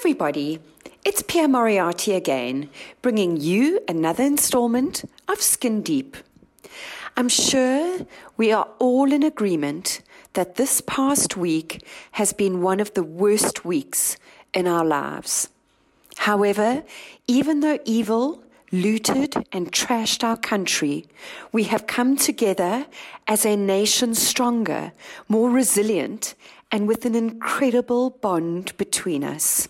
everybody. It's Pierre Moriarty again, bringing you another installment of Skin Deep. I'm sure we are all in agreement that this past week has been one of the worst weeks in our lives. However, even though evil looted and trashed our country, we have come together as a nation stronger, more resilient, and with an incredible bond between us.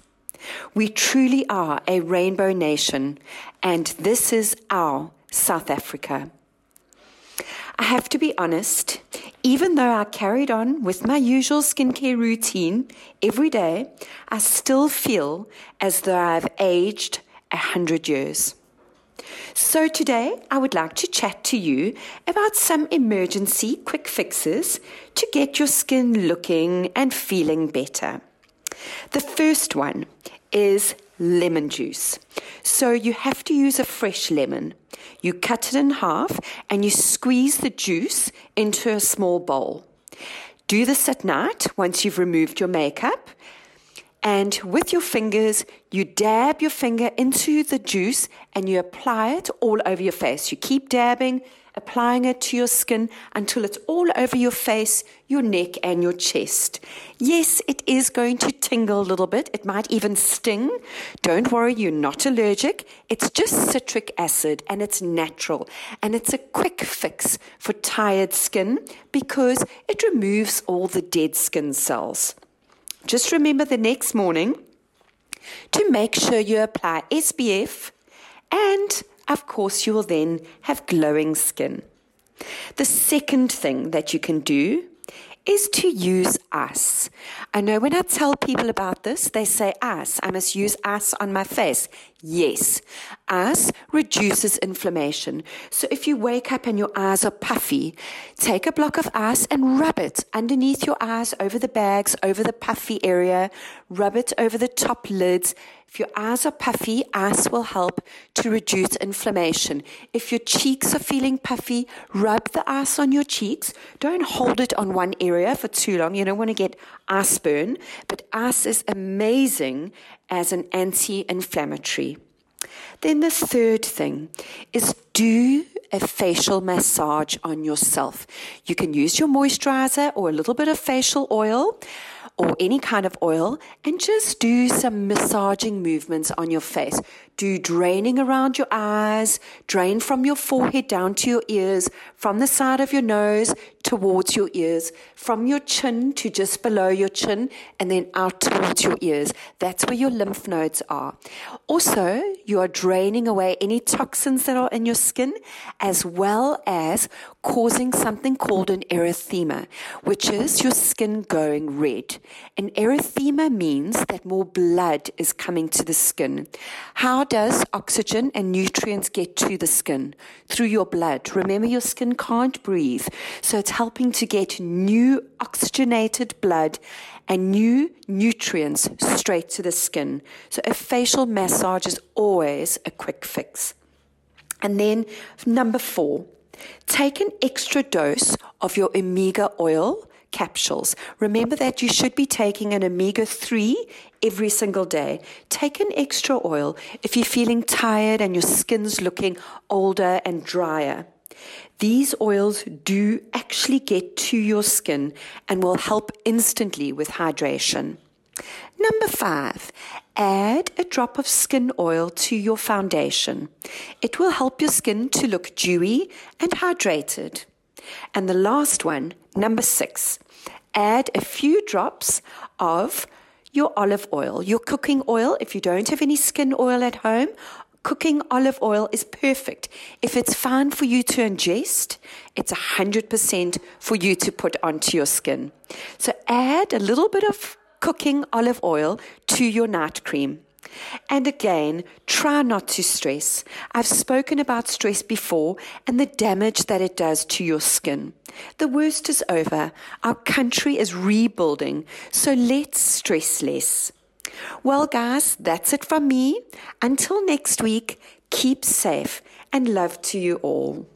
We truly are a rainbow nation, and this is our South Africa. I have to be honest, even though I carried on with my usual skincare routine every day, I still feel as though I've aged a hundred years. So, today I would like to chat to you about some emergency quick fixes to get your skin looking and feeling better. The first one is lemon juice. So, you have to use a fresh lemon. You cut it in half and you squeeze the juice into a small bowl. Do this at night once you've removed your makeup and with your fingers, you dab your finger into the juice and you apply it all over your face. You keep dabbing, applying it to your skin until it's all over your face, your neck, and your chest. Yes, it is going to tingle a little bit. It might even sting. Don't worry, you're not allergic. It's just citric acid and it's natural. And it's a quick fix for tired skin because it removes all the dead skin cells. Just remember the next morning to make sure you apply SPF and of course you will then have glowing skin. The second thing that you can do is to use ice. I know when I tell people about this, they say ice. I must use ice on my face. Yes, ice reduces inflammation. So if you wake up and your eyes are puffy, take a block of ice and rub it underneath your eyes, over the bags, over the puffy area, rub it over the top lids if your eyes are puffy, ice will help to reduce inflammation. If your cheeks are feeling puffy, rub the ice on your cheeks. Don't hold it on one area for too long. You don't want to get ice burn, but ice is amazing as an anti inflammatory. Then the third thing is do a facial massage on yourself. You can use your moisturizer or a little bit of facial oil or any kind of oil and just do some massaging movements on your face. Do draining around your eyes, drain from your forehead down to your ears, from the side of your nose towards your ears, from your chin to just below your chin, and then out towards your ears. That's where your lymph nodes are. Also, you are draining away any toxins that are in your skin, as well as causing something called an erythema, which is your skin going red. An erythema means that more blood is coming to the skin. How does oxygen and nutrients get to the skin? Through your blood. Remember, your skin can't breathe. So it's helping to get new oxygenated blood and new nutrients straight to the skin. So a facial massage is always a quick fix. And then number four, take an extra dose of your omega oil capsules. Remember that you should be taking an omega 3 every single day. Take an extra oil if you're feeling tired and your skin's looking older and drier. These oils do actually get to your skin and will help instantly with hydration. Number five, add a drop of skin oil to your foundation. It will help your skin to look dewy and hydrated. And the last one, number six, add a few drops of your olive oil, your cooking oil. If you don't have any skin oil at home, cooking olive oil is perfect. If it's fine for you to ingest, it's 100% for you to put onto your skin. So add a little bit of cooking olive oil to your night cream. And again, try not to stress. I've spoken about stress before and the damage that it does to your skin. The worst is over. Our country is rebuilding, so let's stress less. Well, guys, that's it from me. Until next week, keep safe and love to you all.